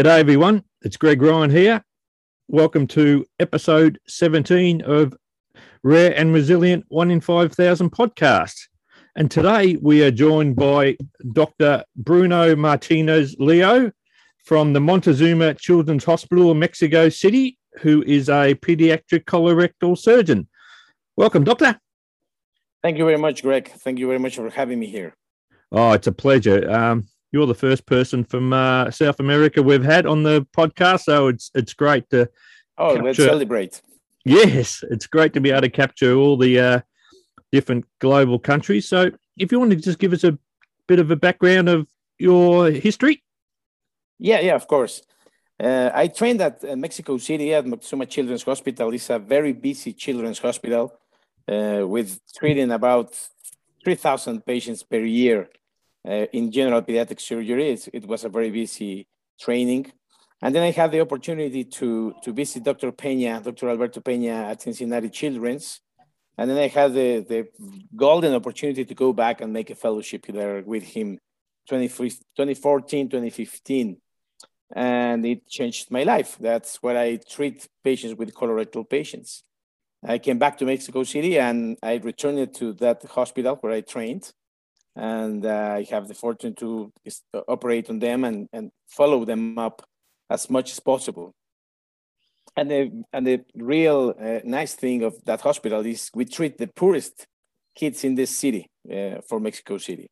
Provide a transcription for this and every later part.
G'day, everyone. It's Greg Ryan here. Welcome to episode 17 of Rare and Resilient 1 in 5,000 podcast. And today we are joined by Dr. Bruno Martinez Leo from the Moctezuma Children's Hospital in Mexico City, who is a pediatric colorectal surgeon. Welcome, Doctor. Thank you very much, Greg. Thank you very much for having me here. Oh, it's a pleasure. Um, you're the first person from uh, South America we've had on the podcast, so it's it's great to. Oh, capture... let's celebrate! Yes, it's great to be able to capture all the uh, different global countries. So, if you want to just give us a bit of a background of your history. Yeah, yeah, of course. Uh, I trained at uh, Mexico City at Moctezuma Children's Hospital. It's a very busy children's hospital uh, with treating about 3,000 patients per year uh, in general pediatric surgery. It's, it was a very busy training. And then I had the opportunity to, to visit Dr. Peña, Dr. Alberto Peña at Cincinnati Children's. And then I had the, the golden opportunity to go back and make a fellowship there with him 2014, 2015. And it changed my life. That's where I treat patients with colorectal patients. I came back to Mexico City and I returned to that hospital where I trained and uh, I have the fortune to operate on them and, and follow them up as much as possible. And the, and the real uh, nice thing of that hospital is we treat the poorest kids in this city uh, for Mexico City.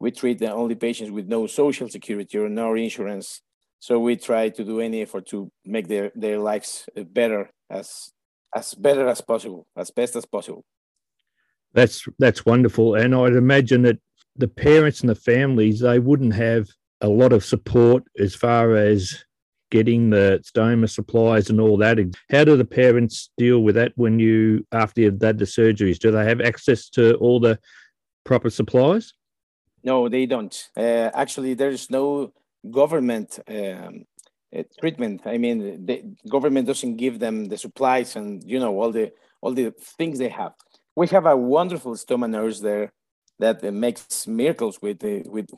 We treat the only patients with no social security or no insurance. So we try to do any effort to make their, their lives better as, as better as possible, as best as possible. That's that's wonderful, and I'd imagine that the parents and the families they wouldn't have a lot of support as far as getting the stoma supplies and all that. How do the parents deal with that when you after you've had the surgeries? Do they have access to all the proper supplies? No, they don't. Uh, actually, there's no government um, uh, treatment. I mean, the government doesn't give them the supplies and you know all the all the things they have. We have a wonderful stoma nurse there that makes miracles with, with,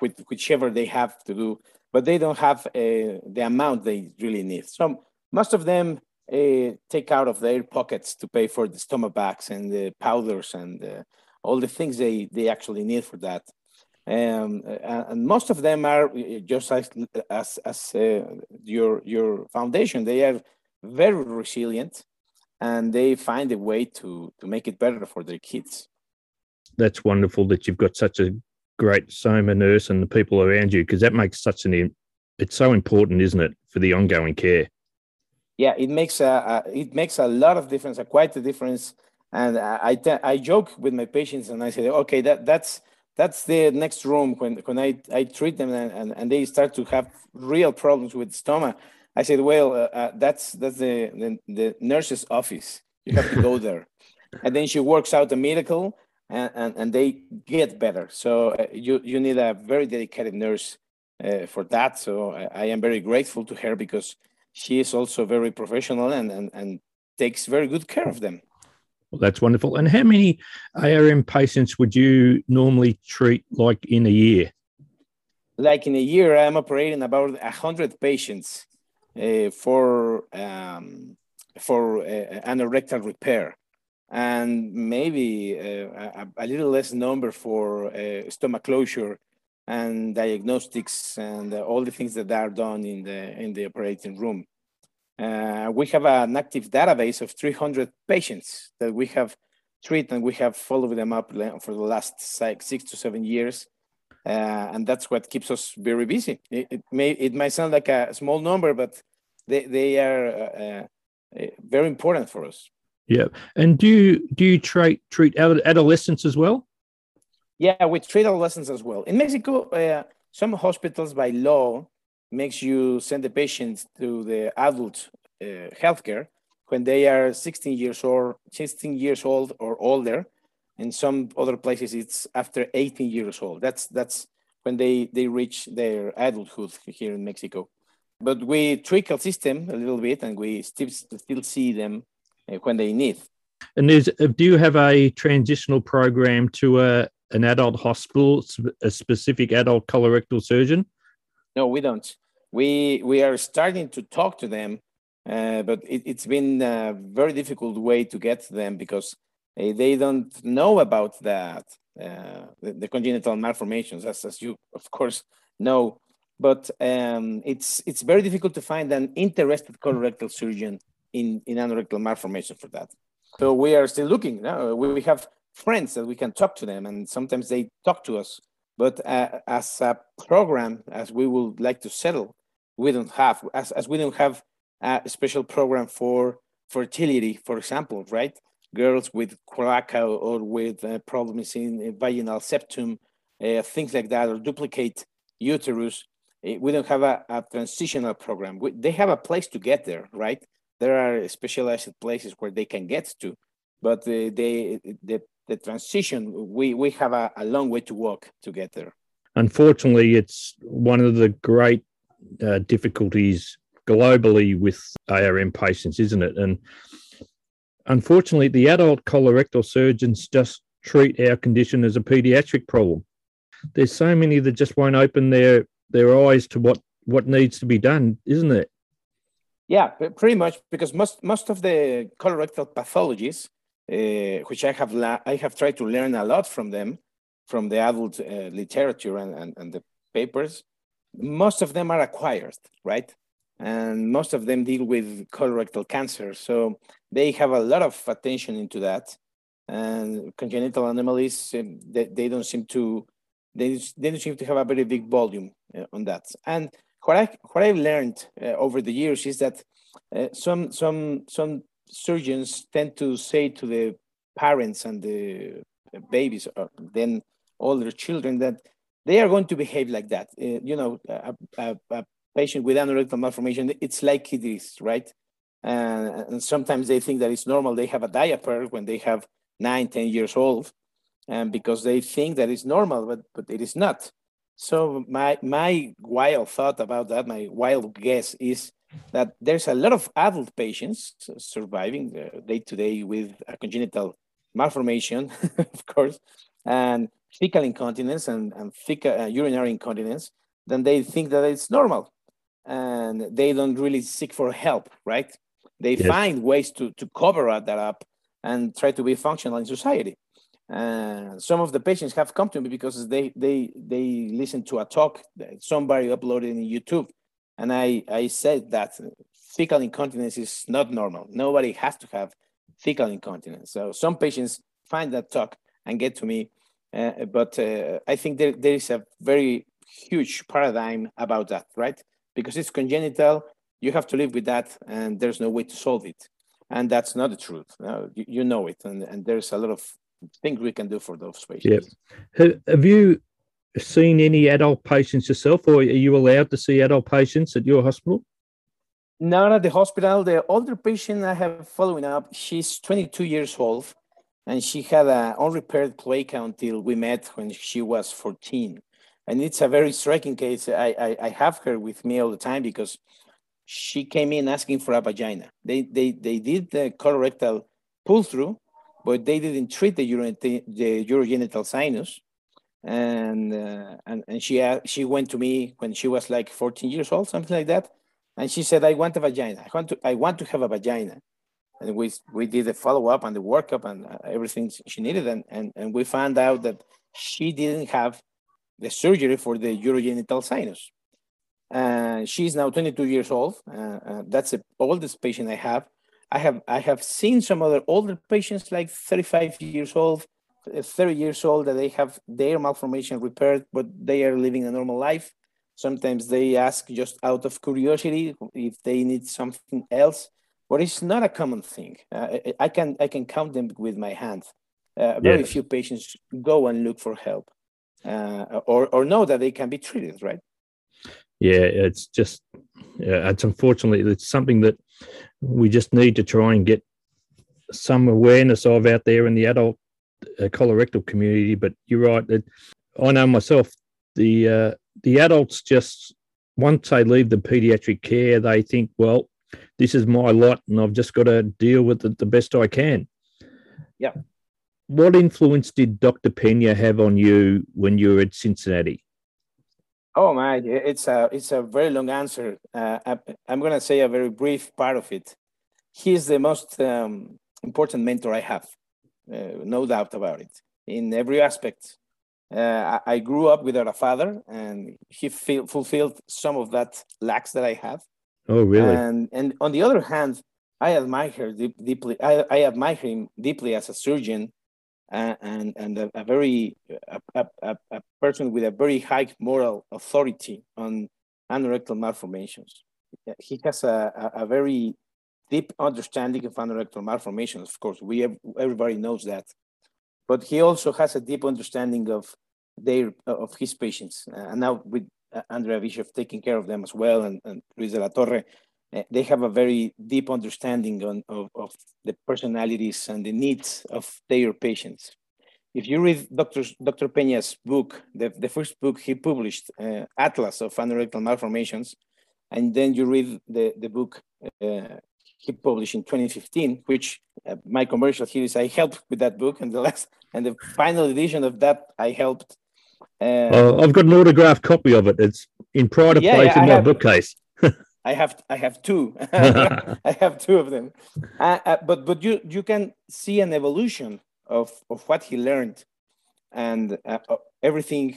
with whichever they have to do, but they don't have uh, the amount they really need. So most of them uh, take out of their pockets to pay for the stoma bags and the powders and uh, all the things they, they actually need for that. Um, and most of them are just as, as, as uh, your, your foundation, they are very resilient and they find a way to, to make it better for their kids that's wonderful that you've got such a great stoma nurse and the people around you because that makes such an it's so important, isn't it, for the ongoing care? Yeah, it makes a, a it makes a lot of difference, a quite a difference. And I I joke with my patients and I say, okay, that that's that's the next room when when I, I treat them and, and, and they start to have real problems with stoma. I said, well, uh, uh, that's that's the, the the nurse's office. You have to go there, and then she works out a miracle and, and, and they get better. So uh, you, you need a very dedicated nurse uh, for that. So I, I, am very grateful to her because she is also very professional and, and, and takes very good care of them. Well, that's wonderful. And how many ARM patients would you normally treat like in a year? Like in a year, I'm operating about 100 patients uh, for, um, for uh, anorectal repair and maybe uh, a, a, little less number for uh, stomach closure and diagnostics and uh, all the things that are done in the in the operating room. Uh, we have an active database of 300 patients that we have treated and we have followed them up for the last six, six to seven years. Uh, and that's what keeps us very busy. It, it, may it might sound like a small number, but they, they are uh, very important for us. Yeah, and do you do you treat treat adolescents as well? Yeah, we treat adolescents as well. In Mexico, uh, some hospitals by law makes you send the patients to the adult uh, healthcare when they are 16 years or 16 years old or older. In some other places, it's after 18 years old. That's that's when they they reach their adulthood here in Mexico. But we tweak our system a little bit, and we still still see them when they need. And is uh, do you have a transitional program to a an adult hospital, a specific adult colorectal surgeon? No, we don't. we we are starting to talk to them, uh, but it, has been a very difficult way to get to them because uh, they don't know about that uh, the, the, congenital malformations, as, as you of course know. But um, it's it's very difficult to find an interested colorectal surgeon in in anorectal malformation for that. So we are still looking. No? We have friends that we can talk to them, and sometimes they talk to us. But uh, as a program, as we would like to settle, we don't have, as, as we don't have a special program for fertility, for example, right? Girls with cloaca or with uh, problems in vaginal septum, uh, things like that, or duplicate uterus. Eh, we don't have a, a transitional program. We, they have a place to get there, right? There are specialized places where they can get to, but uh, the, the transition, we, we have a, a long way to walk to get there. Unfortunately, it's one of the great uh, difficulties globally with ARM patients, isn't it? And unfortunately, the adult colorectal surgeons just treat our condition as a pediatric problem. There's so many that just won't open their their eyes to what what needs to be done, isn't it? Yeah, pretty much because most most of the colorectal pathologies, uh, which I have I have tried to learn a lot from them, from the adult uh, literature and, and, and the papers, most of them are acquired, right? And most of them deal with colorectal cancer. So they have a lot of attention into that. And congenital anomalies, um, they, they don't seem to, they, they don't seem to have a very big volume uh, on that. And what I what I've learned uh, over the years is that uh, some some some surgeons tend to say to the parents and the babies, or then older children, that they are going to behave like that. Uh, you know, a, a, a, patient with anorectal malformation, it's like it is, right? Uh, and sometimes they think that it's normal. They have a diaper when they have nine, 10 years old, and because they think that it's normal, but, but it is not. So my, my wild thought about that, my wild guess is that there's a lot of adult patients surviving day to day with a congenital malformation, of course, and fecal incontinence and, and fecal, uh, urinary incontinence, then they think that it's normal and they don't really seek for help, right? They yes. find ways to, to cover that up and try to be functional in society. Uh, some of the patients have come to me because they they they listen to a talk that somebody uploaded in YouTube, and I I said that fecal incontinence is not normal. Nobody has to have fecal incontinence. So some patients find that talk and get to me uh, but uh, I think there, there is a very huge paradigm about that, right? Because it's congenital, you have to live with that, and there's no way to solve it. And that's not the truth. you, you, know it, and, and there's a lot of things we can do for those patients. Yeah. Have you seen any adult patients yourself, or are you allowed to see adult patients at your hospital? Not at the hospital. The older patient I have following up, she's 22 years old and she had an unrepaired cloaca until we met when she was 14. And it's a very striking case. I, I, I, have her with me all the time because she came in asking for a vagina. They, they, they did the colorectal pull through, but they didn't treat the, the urogenital sinus. And, uh, and, and she, uh, she went to me when she was like 14 years old, something like that. And she said, I want a vagina. I want to, I want to have a vagina and we we did the follow up and the workup and uh, everything she needed, and and and we found out that she didn't have the surgery for the urogenital sinus. Uh, she's now 22 years old. Uh, uh, that's the oldest patient I have. I have I have seen some other older patients like 35 years old, 30 years old that they have their malformation repaired, but they are living a normal life. Sometimes they ask just out of curiosity if they need something else but it's not a common thing. Uh, I can I can count them with my hands. Uh, very yes. few patients go and look for help, uh, or or know that they can be treated, right? Yeah, it's just yeah, it's unfortunately it's something that we just need to try and get some awareness of out there in the adult uh, colorectal community. But you're right. That I know myself. The uh, the adults just once they leave the pediatric care, they think, well, this is my lot and I've just got to deal with it the best I can. Yeah. What influence did Dr. Peña have on you when you were at Cincinnati? Oh my, it's a it's a very long answer. Uh, I, am gonna say a very brief part of it. He is the most um, important mentor I have, uh, no doubt about it. In every aspect, uh, I, I, grew up without a father, and he feel, fulfilled some of that lacks that I have. Oh, really? And and on the other hand, I admire deep, deeply. I, I admire him deeply as a surgeon and and a, a very a, a, a, person with a very high moral authority on anorectal malformations. He has a, a, very deep understanding of anorectal malformations. Of course, we have, everybody knows that, but he also has a deep understanding of their of his patients. And now with Andrea Bischoff taking care of them as well, and, and Luis de la Torre, uh, they have a very deep understanding on, of, of the personalities and the needs of their patients. If you read Dr. Dr. Peña's book, the, the first book he published, uh, Atlas of Anorectal Malformations, and then you read the, the book uh, he published in 2015, which uh, my commercial here is I helped with that book, and the last and the final edition of that I helped. Uh, I've got an autographed copy of it. It's in pride of yeah, place yeah, in I my have, bookcase. I have I have two. I have two of them. Uh, uh, but but you you can see an evolution of of what he learned, and uh, uh everything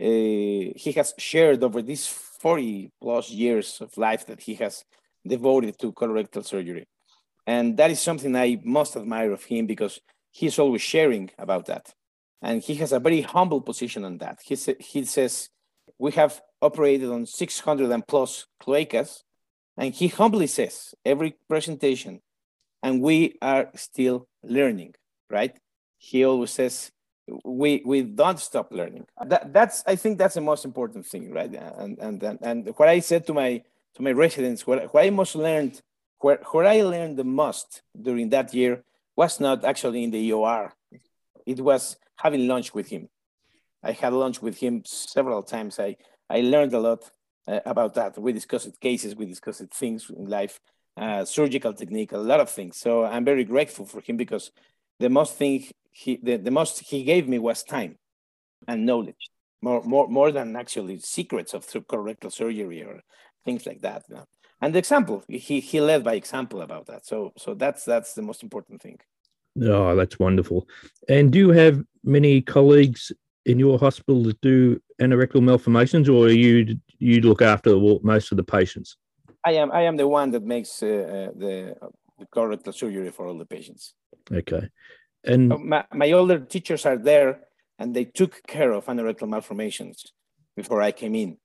uh, he has shared over these forty plus years of life that he has devoted to colorectal surgery, and that is something I most admire of him because he's always sharing about that, and he has a very humble position on that. He sa- he says we have operated on 600 and plus cloacas. And he humbly says every presentation, and we are still learning, right? He always says, we we don't stop learning. That, that's I think that's the most important thing, right? And and and, and what I said to my to my residents, what, what I most learned, where, where I learned the most during that year was not actually in the EOR. It was having lunch with him. I had lunch with him several times. I I learned a lot uh, about that. We discussed cases, we discussed things in life, uh, surgical technique, a lot of things. So I'm very grateful for him because the most thing he, the, the most he gave me was time and knowledge, more, more, more than actually secrets of colorectal surgery or things like that. You know? And the example, he, he led by example about that. So, so that's, that's the most important thing. Oh, that's wonderful. And do you have many colleagues in your hospital that do anorectal malformations, or you you look after most of the patients? I am I am the one that makes uh, uh, the, the colorectal surgery for all the patients. Okay, and my, my older teachers are there, and they took care of anorectal malformations before I came in,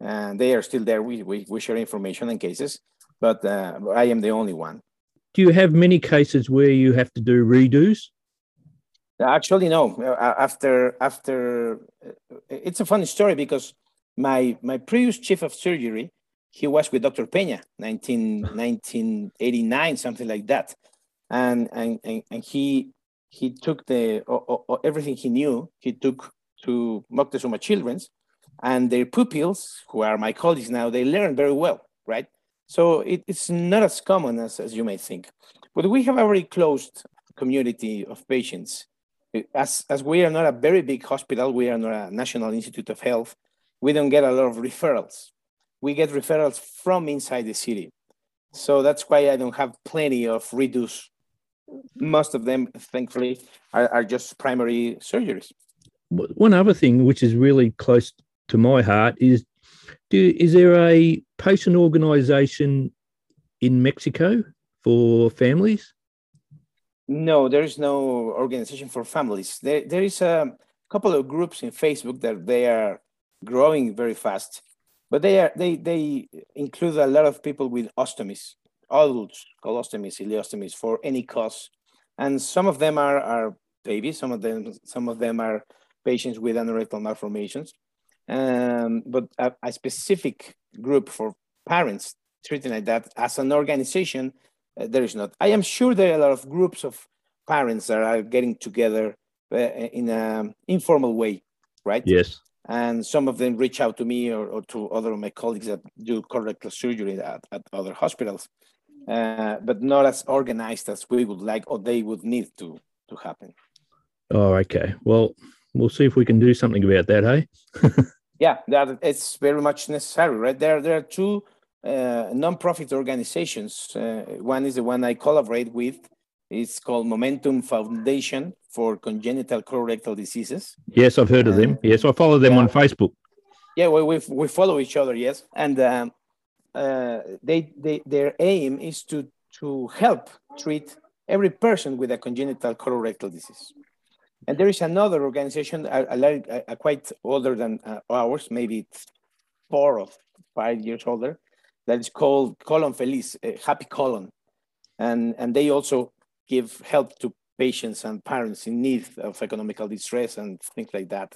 and they are still there. We we, we share information and cases, but uh, I am the only one. Do you have many cases where you have to do redos? Actually, no. After after, uh, it's a funny story because my my previous chief of surgery, he was with Dr. Peña, 19, 1989, something like that, and and and, and he he took the everything he knew. He took to Moctezuma Children's, and their pupils, who are my colleagues now, they learn very well, right? So it, it's not as common as, as you may think. But we have a very closed community of patients as, as we are not a very big hospital, we are not a National Institute of Health, we don't get a lot of referrals. We get referrals from inside the city. So that's why I don't have plenty of redos. Most of them, thankfully, are, are just primary surgeries. One other thing, which is really close to my heart, is do, is there a patient organization in Mexico for families? No, there is no organization for families. There, there is a couple of groups in Facebook that they are growing very fast, but they are they they include a lot of people with ostomies, adults colostomies, ileostomies for any cause, and some of them are are babies, some of them some of them are patients with anorectal malformations, um, but a, a specific group for parents treating like that as an organization uh, there is not. I am sure there are a lot of groups of parents that are getting together uh, in an informal way, right? Yes. And some of them reach out to me or, or to other of my colleagues that do colorectal surgery at, at other hospitals, uh, but not as organized as we would like or they would need to to happen. Oh, okay. Well, we'll see if we can do something about that, hey? Yeah, that it's very much necessary, right? There, there are two uh, non-profit organizations. Uh, one is the one I collaborate with. It's called Momentum Foundation for Congenital Colorectal Diseases. Yes, I've heard of them. Yes, I follow them yeah. on Facebook. Yeah, we, we, we follow each other. Yes, and um, uh, they, they their aim is to to help treat every person with a congenital colorectal disease. And there is another organization, a, a, a quite older than uh, ours, maybe it's four or five years older, that is called Colon Feliz, uh, Happy Colon. And, and they also give help to patients and parents in need of economical distress and things like that.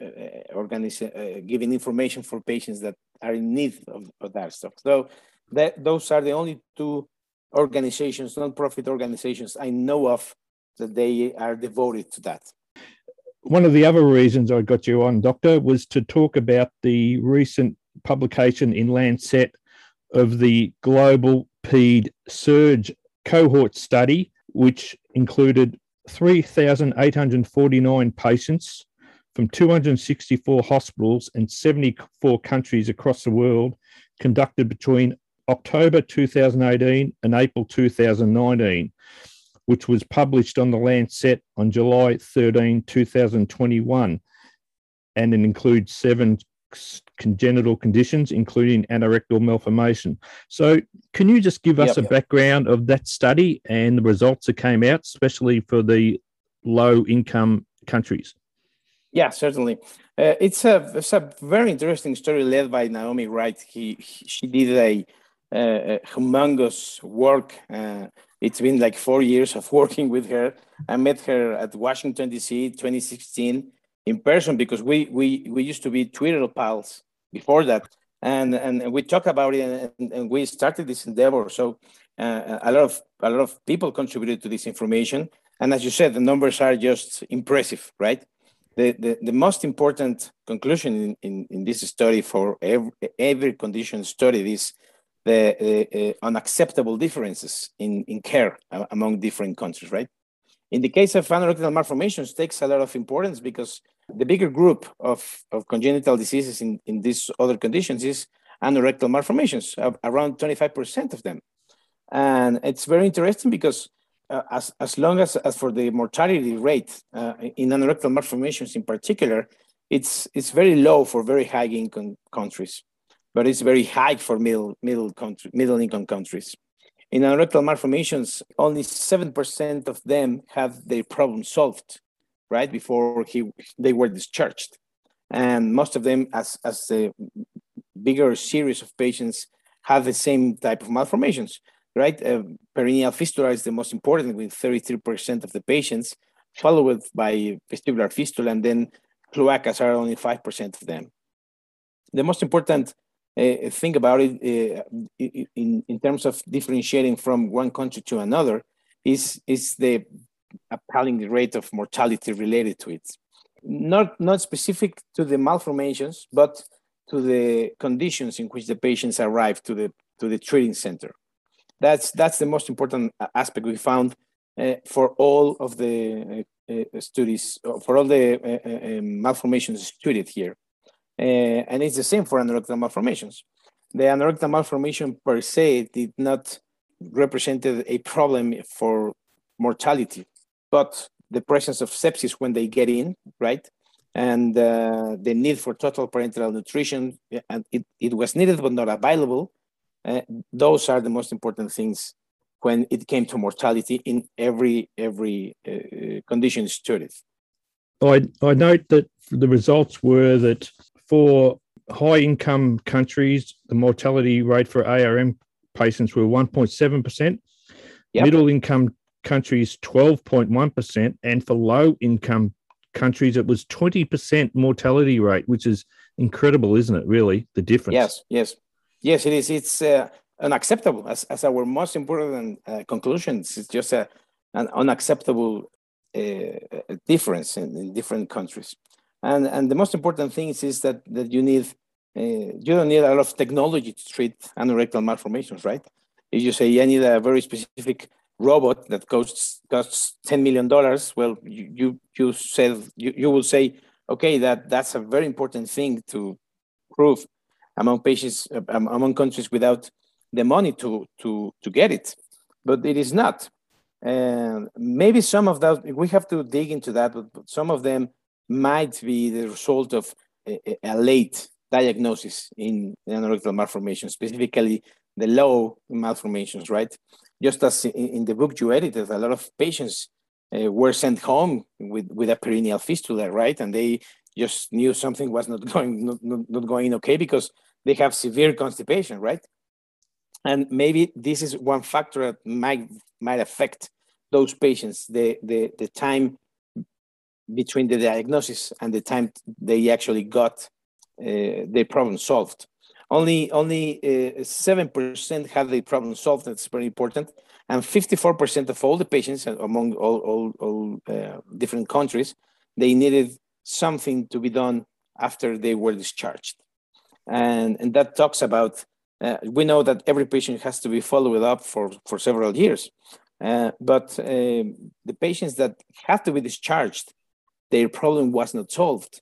Uh, organize, uh, giving information for patients that are in need of, of that stuff. So that, those are the only two organizations, non-profit organizations I know of that they are devoted to that. One of the other reasons I got you on, Doctor, was to talk about the recent publication in Lancet of the Global PED Surge cohort study, which included 3,849 patients from 264 hospitals and 74 countries across the world, conducted between October 2018 and April 2019, which was published on the Lancet on July 13, 2021. And it includes seven congenital conditions, including anorectal malformation. So, can you just give us yep, a yep. background of that study and the results that came out, especially for the low income countries? Yeah, certainly. Uh, it's a it's a very interesting story led by Naomi Wright. He, he she did a uh, humongous work. Uh, it's been like four years of working with her. I met her at Washington D.C. 2016 in person because we we we used to be Twitter pals before that, and and we talked about it and, and we started this endeavor. So uh, a lot of a lot of people contributed to this information, and as you said, the numbers are just impressive, right? The, the, the most important conclusion in, in, in this study for every, every condition studied is the uh, uh, unacceptable differences in, in care among different countries, right? In the case of anorectal malformations, takes a lot of importance because the bigger group of, of congenital diseases in, in these other conditions is anorectal malformations, around 25% of them. And it's very interesting because uh, as, as long as, as for the mortality rate uh, in anorectal malformations in particular, it's, it's very low for very high income countries but it's very high for middle middle country, middle income countries. In anorectal malformations, only seven percent of them have their problem solved, right before he they were discharged, and most of them, as as the bigger series of patients, have the same type of malformations, right? Uh, perineal fistula is the most important, with thirty three percent of the patients, followed by vestibular fistula, and then cloacas are only five percent of them. The most important uh, about it uh, in, in terms of differentiating from one country to another is, is the appalling rate of mortality related to it. Not, not specific to the malformations, but to the conditions in which the patients arrive to the, to the treating center. That's, that's the most important aspect we found uh, for all of the uh, uh, studies, for all the uh, um, malformations studied here. Uh, and it's the same for anorectal malformations. The anorectal malformation per se did not represent a problem for mortality, but the presence of sepsis when they get in, right? And uh, the need for total parenteral nutrition, and it, it was needed but not available. Uh, those are the most important things when it came to mortality in every every uh, condition studied. I, I note that the results were that for high income countries, the mortality rate for ARM patients were 1.7%. Yep. Middle income countries, 12.1%. And for low income countries, it was 20% mortality rate, which is incredible, isn't it? Really, the difference. Yes, yes. Yes, it is. It's uh, unacceptable as, as our most important uh, conclusions. It's just a, an unacceptable uh, difference in, in different countries. And, and the most important thing is, that, that you need, uh, you don't need a lot of technology to treat anorectal malformations, right? If you say I need a very specific robot that costs costs $10 million, well, you, you, you said, you, you will say, okay, that that's a very important thing to prove among patients among countries without the money to to to get it, but it is not. And maybe some of that we have to dig into that, but some of them might be the result of a, a late diagnosis in anorectal malformation, specifically the low malformations, right? Just as in, the book you edited, a lot of patients uh, were sent home with, with a perineal fistula, right? And they just knew something was not going not, not, not going okay because they have severe constipation, right? And maybe this is one factor that might might affect those patients, the the the time between the diagnosis and the time they actually got uh, the problem solved. Only only uh, seven uh, percent had the problem solved. That's very important. And fifty-four percent of all the patients among all all, all uh, different countries, they needed something to be done after they were discharged. And and that talks about. Uh, we know that every patient has to be followed up for for several years, uh, but the patients that have to be discharged, their problem was not solved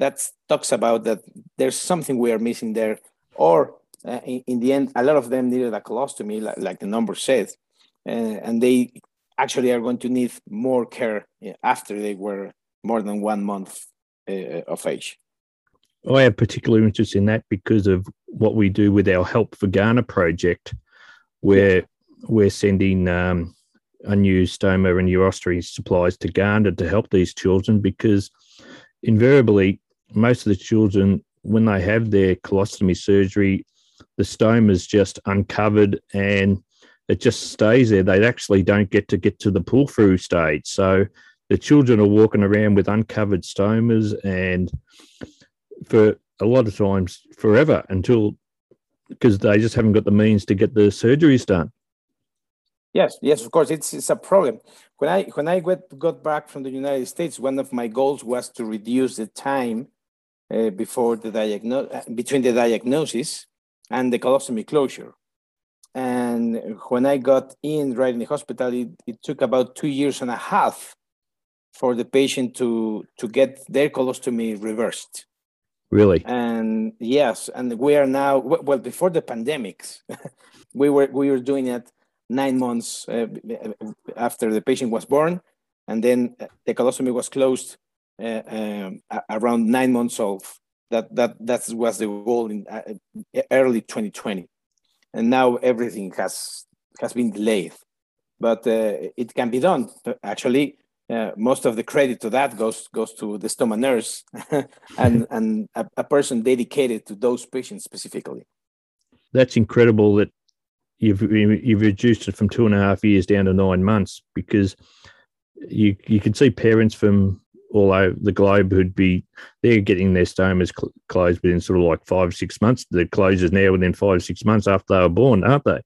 that talks about that there's something we are missing there, or uh, in, in, the end, a lot of them needed a colostomy, like, like the number says, uh, and they actually are going to need more care uh, after they were more than one month uh, of age. I have particular interest in that because of what we do with our Help for Ghana project, where we're sending um, unused stoma and urostomy supplies to Ghana to help these children because invariably most of the children, when they have their colostomy surgery, the stoma is just uncovered and it just stays there. They actually don't get to get to the pull through stage. So the children are walking around with uncovered stomas and for a lot of times forever until because they just haven't got the means to get the surgeries done. Yes, yes, of course, it's it's a problem. When I when I got, got back from the United States, one of my goals was to reduce the time uh, before the diagnosis, uh, between the diagnosis and the colostomy closure. And when I got in right in the hospital, it, it took about two years and a half for the patient to to get their colostomy reversed. Really? And yes, and we are now well before the pandemics, we were we were doing it nine months uh, after the patient was born, and then the colostomy was closed uh, um, around nine months old. That that that was the goal in uh, early 2020, and now everything has has been delayed, but uh, it can be done. Actually, uh, most of the credit to that goes goes to the stoma nurse and and a, a, person dedicated to those patients specifically. That's incredible that you've you've reduced it from two and a half years down to nine months because you you can see parents from all over the globe who'd be they're getting their stomas cl- closed within sort of like five six months. The closes now within five six months after they were born, aren't they?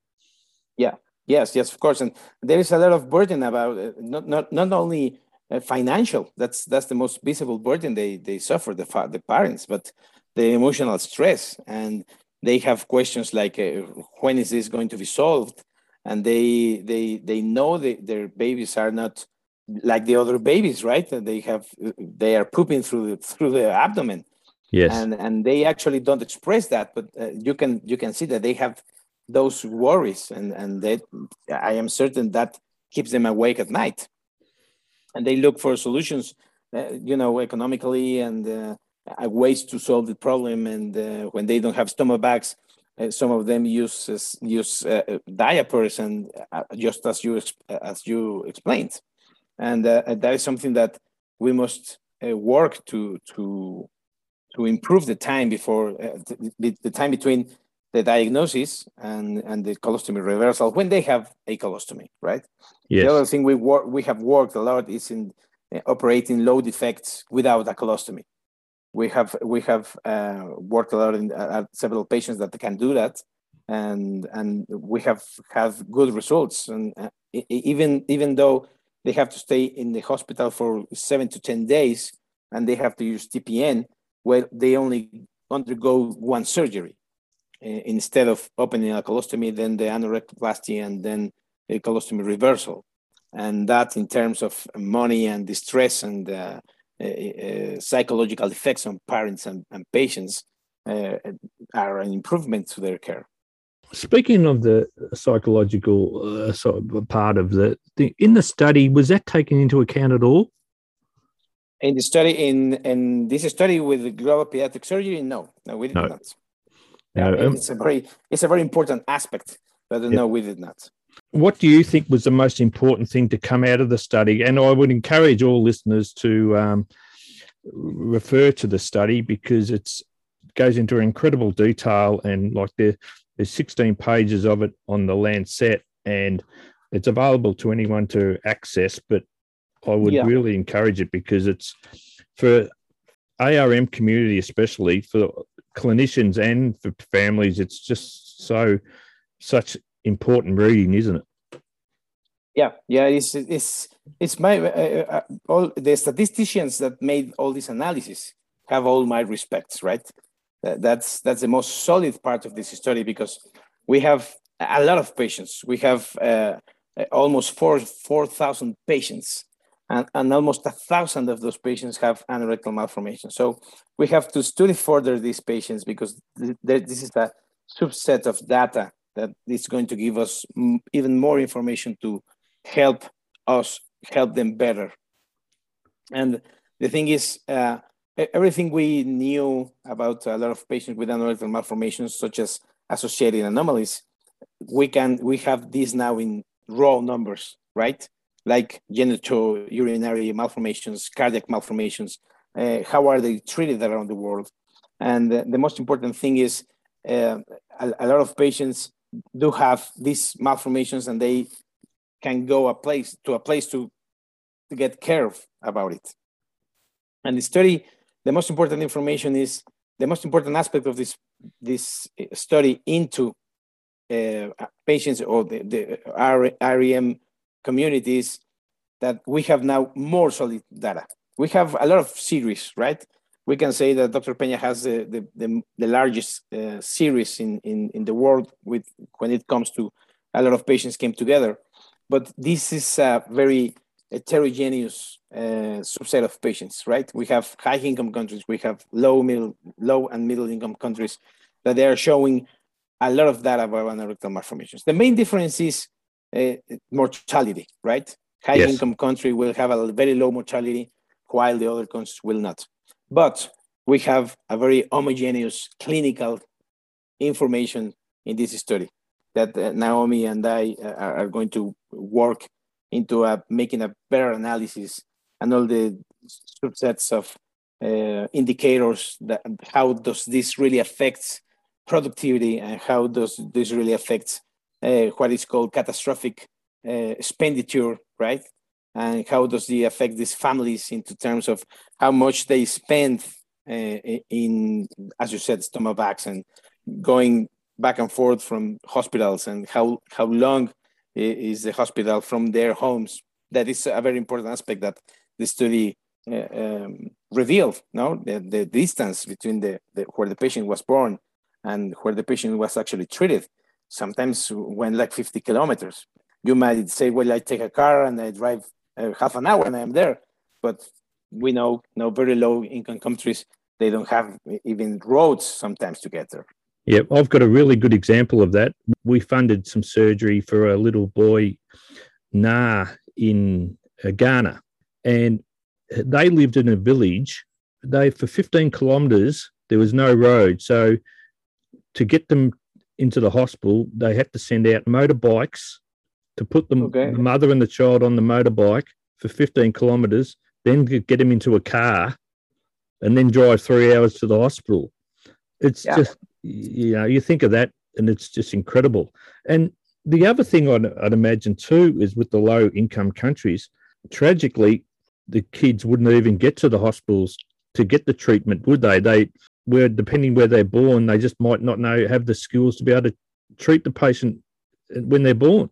Yeah. Yes. Yes. Of course. And there is a lot of burden about uh, not not not only uh, financial. That's that's the most visible burden they they suffer the fa- the parents, but the emotional stress and they have questions like uh, when is this going to be solved and they they they know that their babies are not like the other babies, right? They have they are pooping through the, through the abdomen. Yes. And and they actually don't express that, but uh, you can you can see that they have those worries, and and they I am certain that keeps them awake at night, and they look for solutions, uh, you know, economically and uh, ways to solve the problem. And uh, when they don't have stoma bags, uh, some of them use use uh, diapers, and just as you as you explained and uh, that is something that we must uh, work to to to improve the time before uh, the, the, time between the diagnosis and and the colostomy reversal when they have a colostomy, right? Yes. The other thing we work we have worked a lot is in uh, operating low defects without a colostomy. We have we have uh, worked a lot in uh, several patients that can do that, and and we have have good results. And even even though they have to stay in the hospital for seven to 10 days and they have to use TPN where they only undergo one surgery uh, instead of opening a colostomy, then the anorectoplasty and then a colostomy reversal. And that in terms of money and distress and uh, uh, psychological effects on parents and, and patients uh, are an improvement to their care. Speaking of the psychological uh, sort of part of the, the in the study, was that taken into account at all? In the study, in in this study with the global pediatric surgery, no, no, we did no. not. No, um, it's a very it's a very important aspect, but yeah. no, we did not. What do you think was the most important thing to come out of the study? And I would encourage all listeners to um, refer to the study because it's goes into incredible detail and like there, there's 16 pages of it on the Lancet and it's available to anyone to access. But I would yeah. really encourage it because it's for ARM community, especially for clinicians and for families. It's just so such important reading, isn't it? Yeah, yeah, it's it's it's my uh, uh, uh, all the statisticians that made all this analysis have all my respects, right? That's that's the most solid part of this study because we have a lot of patients. We have uh, almost four four thousand patients, and, and almost a thousand of those patients have anorectal malformation. So we have to study further these patients because th- th- this is a subset of data that is going to give us m- even more information to help us help them better. And the thing is, uh, everything we knew about a lot of patients with anorectal malformations, such as associated anomalies, we can we have this now in raw numbers, right? Like genital urinary malformations, cardiac malformations. Uh, how are they treated around the world? And uh, the most important thing is uh, a, a, lot of patients do have these malformations and they can go a place to a place to to get care about it. And the study, the most important information is the most important aspect of this this study into uh, patients or the, the ARM communities that we have now more solid data. We have a lot of series, right? We can say that Dr. Peña has the, the, the, the largest uh, series in, in, in the world with when it comes to a lot of patients came together. But this is a very heterogeneous uh, subset of patients, right? We have high income countries, we have low, middle, low and middle income countries that they are showing a lot of data about anorectal malformations. The main difference is uh, mortality, right? High yes. income country will have a very low mortality, while the other countries will not. But we have a very homogeneous clinical information in this study that uh, Naomi and I uh, are going to work into a, making a better analysis and all the subsets of uh, indicators that how does this really affect productivity and how does this really affect uh, what is called catastrophic uh, expenditure, right? And how does it affect these families into terms of how much they spend uh, in, as you said, stomach and going back and forth from hospitals and how, how long is the hospital from their homes. That is a very important aspect that the study uh, um, revealed, no? The, the distance between the, the, where the patient was born and where the patient was actually treated. Sometimes went like 50 kilometers. You might say, well, I take a car and I drive uh, half an hour and I'm there. But we know, know very low income countries, they don't have even roads sometimes to get there. Yeah, I've got a really good example of that. We funded some surgery for a little boy, Na, in uh, Ghana, and they lived in a village. They for 15 kilometers there was no road, so to get them into the hospital, they had to send out motorbikes to put them, okay. the mother and the child on the motorbike for 15 kilometers, then get them into a car, and then drive three hours to the hospital. It's yeah. just you know, you think of that and it's just incredible. And the other thing I'd, I'd imagine too is with the low income countries, tragically, the kids wouldn't even get to the hospitals to get the treatment, would they? They were depending where they're born, they just might not know have the skills to be able to treat the patient when they're born.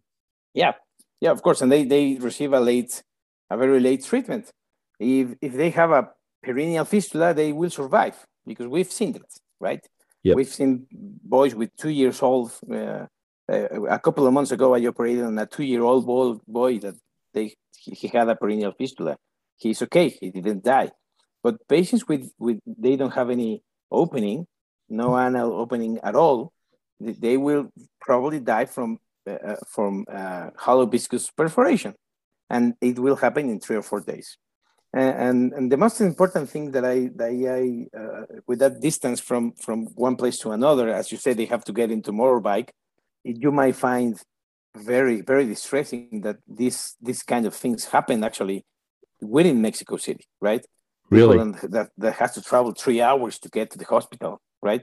Yeah, yeah, of course, and they they receive a late, a very late treatment. If if they have a perineal fistula, they will survive because we've seen that, right? Yep. We've seen boys with two years old. Uh, uh, a couple of months ago, I operated on a two-year-old boy, boy that they he, he had a perineal fistula. He's okay. He didn't die. But patients with, with they don't have any opening, no anal opening at all, they will probably die from uh, uh, from uh, hollow viscus perforation, and it will happen in three or four days. And, and the most important thing that I, that I uh, with that distance from from one place to another, as you said, they have to get into motorbike. You might find very very distressing that this this kind of things happen actually within Mexico City, right? Really, that that has to travel three hours to get to the hospital, right?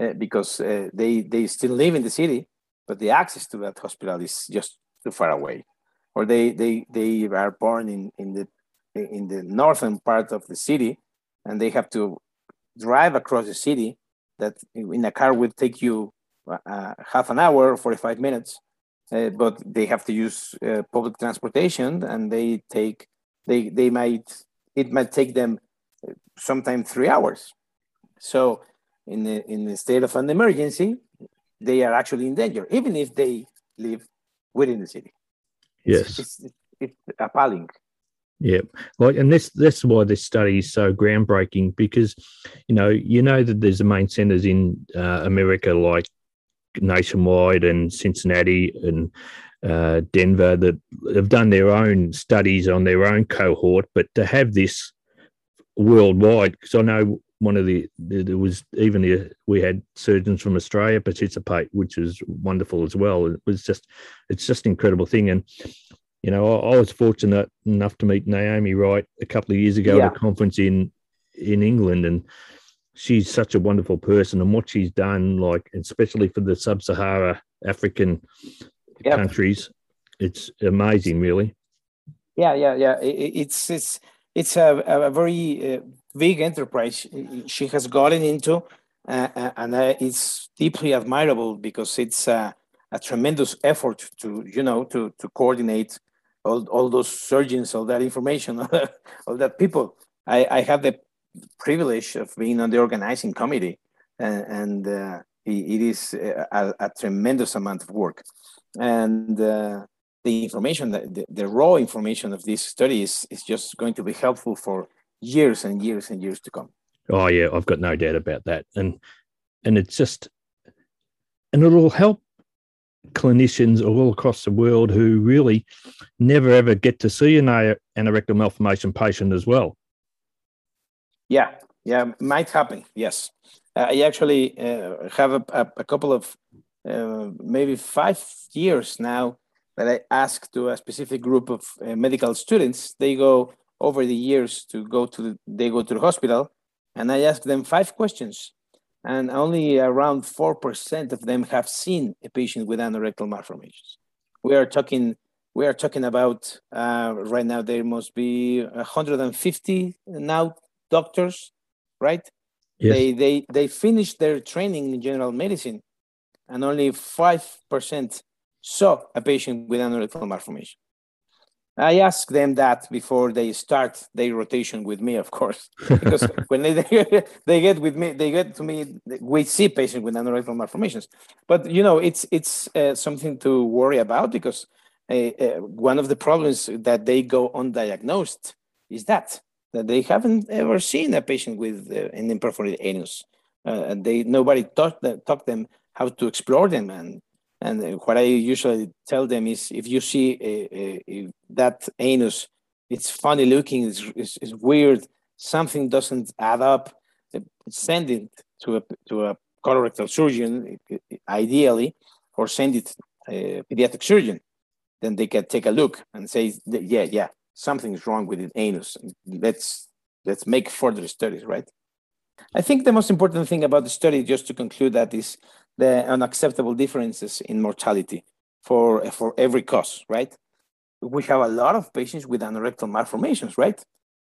Uh, because uh, they they still live in the city, but the access to that hospital is just too far away, or they they they are born in in the in the northern part of the city, and they have to drive across the city. That in a car would take you uh, half an hour, forty five minutes, uh, but they have to use uh, public transportation, and they take they they might it might take them uh, sometimes three hours. So in the in the state of an emergency, they are actually in danger, even if they live within the city. Yes, it's, it's, it's appalling. Yeah, like, and this that's why this study is so groundbreaking because, you know, you know that there's the main centers in uh, America like Nationwide and Cincinnati and uh, Denver that have done their own studies on their own cohort, but to have this worldwide, because I know one of the there was even the, we had surgeons from Australia participate, which was wonderful as well. It was just it's just an incredible thing, and you know I, I was fortunate enough to meet Naomi Wright a couple of years ago yeah. at a conference in in England, and she's such a wonderful person, and what she's done, like especially for the sub-Sahara African yep. countries, it's amazing, really. Yeah, yeah, yeah. It, it's it's it's a, a very uh, big enterprise she has gotten into, uh, uh, and uh, it's deeply admirable because it's a tremendous effort to you know to to coordinate all, all those surgeons, all that information, all that people. I, I have the privilege of being on the organizing committee, and, and uh, it, it is a, a, tremendous amount of work. And uh, the information, the, the raw information of this study is, is just going to be helpful for years and years and years to come. Oh yeah, I've got no doubt about that. And and it's just and it'll help clinicians all across the world who really never ever get to see an anorectal malformation patient as well. Yeah, yeah, might happen. Yes, uh, I actually uh, have a, a, a, couple of uh, maybe five years now that I ask to a specific group of uh, medical students. They go over the years to go to the, they go to the hospital, and I ask them five questions, and only around four percent of them have seen a patient with anorectal malformations. We are talking we are talking about uh, right now there must be 150 now doctors, right? Yes. They they they finished their training in general medicine, and only five percent saw a patient with anorectal malformation. I ask them that before they start their rotation with me, of course, because when they, they get with me, they get to me. We see patients with anorectal malformations, but you know, it's it's uh, something to worry about because uh, uh, one of the problems that they go undiagnosed is that that they haven't ever seen a patient with uh, an imperforated anus, uh, and they nobody taught them, taught them how to explore them and and what I usually tell them is if you see uh, uh, a, a, that anus, it's funny looking, it's, it's, it's, weird, something doesn't add up, send it to a, to a colorectal surgeon, ideally, or send it a pediatric surgeon. Then they can take a look and say, yeah, yeah, something's wrong with the anus. Let's, let's make further studies, right? I think the most important thing about the study, just to conclude that, is the unacceptable differences in mortality for, for every cause, right? We have a lot of patients with anorectal malformations, right?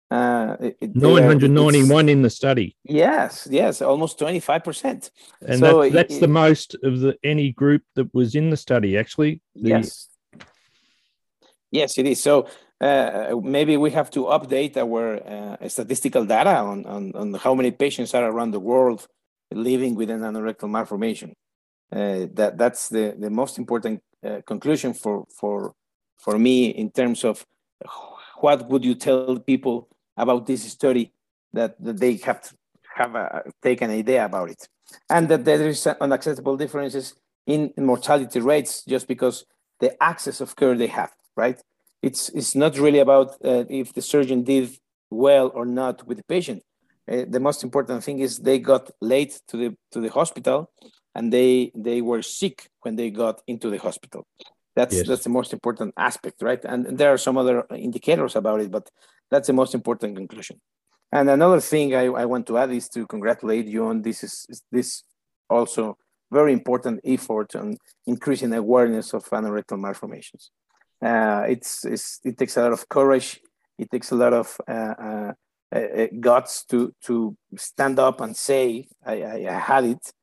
Uh, it, 991 in the study. Yes, yes, almost 25%. And so that, that's it, the most of the any group that was in the study, actually. The, yes. Yes, it is. So uh, maybe we have to update our uh, statistical data on, on, on how many patients are around the world living with an anorectal malformation. Uh, that that's the, the most important uh, conclusion for for for me in terms of what would you tell people about this study that, that they have to have a, take an idea about it. And that there is unacceptable differences in mortality rates just because the access of care they have, right? It's, it's not really about uh, if the surgeon did well or not with the patient. Uh, the most important thing is they got late to the to the hospital and they they were sick when they got into the hospital that's yes. that's the most important aspect right and there are some other indicators about it but that's the most important conclusion and another thing I, I want to add is to congratulate you on this is this also very important effort on increasing awareness of anorectal malformations. Uh, it's, it's, it takes a lot of courage. It takes a lot of uh, uh, uh, uh guts to to stand up and say I, I, I, had it,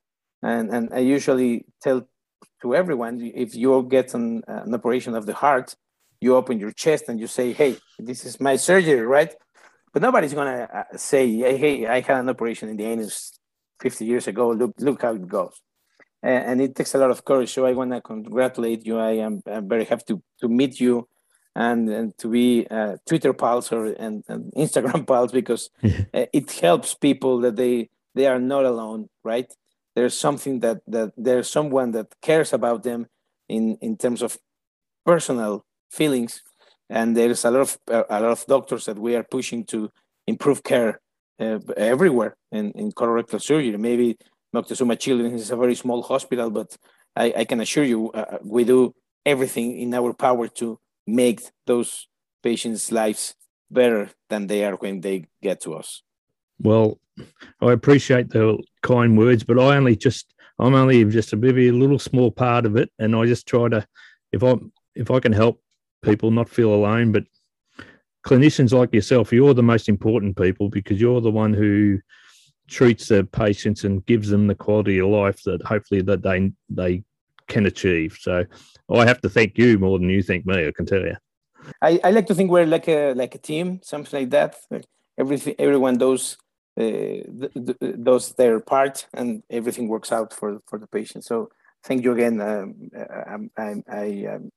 and and I usually tell to everyone if you get an, an operation of the heart, you open your chest and you say, hey, this is my surgery, right? But nobody's gonna uh, say, "Hey, I had an operation in the anus 50 years ago. Look, look how it goes." And it takes a lot of courage. So I want to congratulate you. I am I'm very happy to to meet you, and, and to be uh, Twitter pals or and, and Instagram pals because it helps people that they they are not alone, right? There's something that that there's someone that cares about them in in terms of personal feelings and there's a lot of a lot of doctors that we are pushing to improve care uh, everywhere in, in colorectal surgery. Maybe Moctezuma Children's is a very small hospital, but I, I can assure you uh, we do everything in our power to make those patients' lives better than they are when they get to us. Well, I appreciate the kind words, but I only just I'm only just a a little small part of it, and I just try to if I if I can help people not feel alone. But clinicians like yourself, you're the most important people because you're the one who treats the patients and gives them the quality of life that hopefully that they they can achieve. So I have to thank you more than you thank me. I can tell you. I, I like to think we're like a like a team, something like that. Everything, everyone does uh, does their part, and everything works out for for the patient. So thank you again. Um, I, I, I um,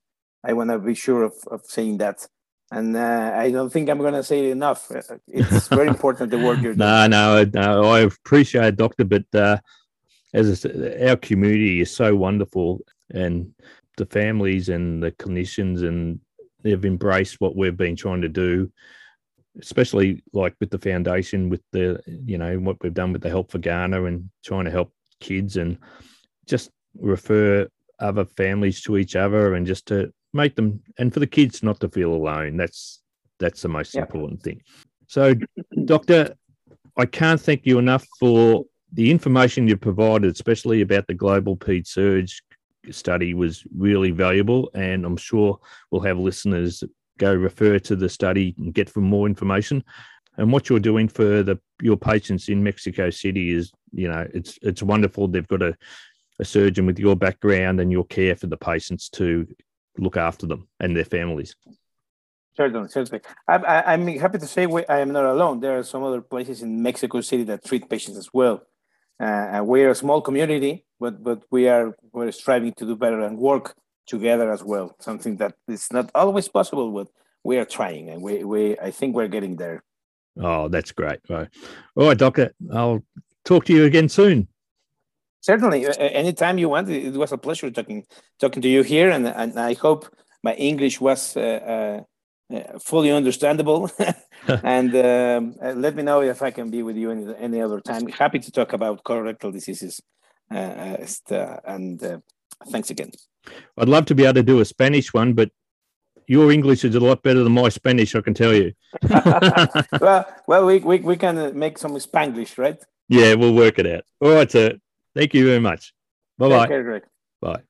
I want to be sure of, of saying that. And uh, I don't think I'm going to say it enough. Uh, it's very important the work you're doing. No, no, no I appreciate it, Doctor, but uh, as I said, our community is so wonderful, and the families and the clinicians, and they've embraced what we've been trying to do, especially like with the foundation, with the you know what we've done with the Help for Ghana and trying to help kids and just refer other families to each other and just to make them and for the kids not to feel alone. That's that's the most yeah. important thing. So, Doctor, I can't thank you enough for the information you provided, especially about the global PaedSurg study, was really valuable, and I'm sure we'll have listeners go refer to the study and get some more information. And what you're doing for the your patients in Mexico City is, you know, it's it's wonderful. They've got a a surgeon with your background and your care for the patients to look after them and their families. Certainly, certainly. I, am happy to say we, I am not alone. There are some other places in Mexico City that treat patients as well. Uh, we're a small community, but but we are we're striving to do better and work together as well. Something that is not always possible, but we are trying, and we, we I think we're getting there. Oh, that's great. Right. All right, Doctor. I'll talk to you again soon. Certainly, anytime you want. It was a pleasure talking talking to you here, and, and I hope my English was uh, uh, fully understandable. and um, uh, let me know if I can be with you any, any other time. Happy to talk about colorectal diseases. Uh, uh, and uh, thanks again. I'd love to be able to do a Spanish one, but your English is a lot better than my Spanish, I can tell you. well, well, we, we, we can uh, make some Spanglish, right? Yeah, we'll work it out. All right, sir. Thank you very much. Bye bye. Bye.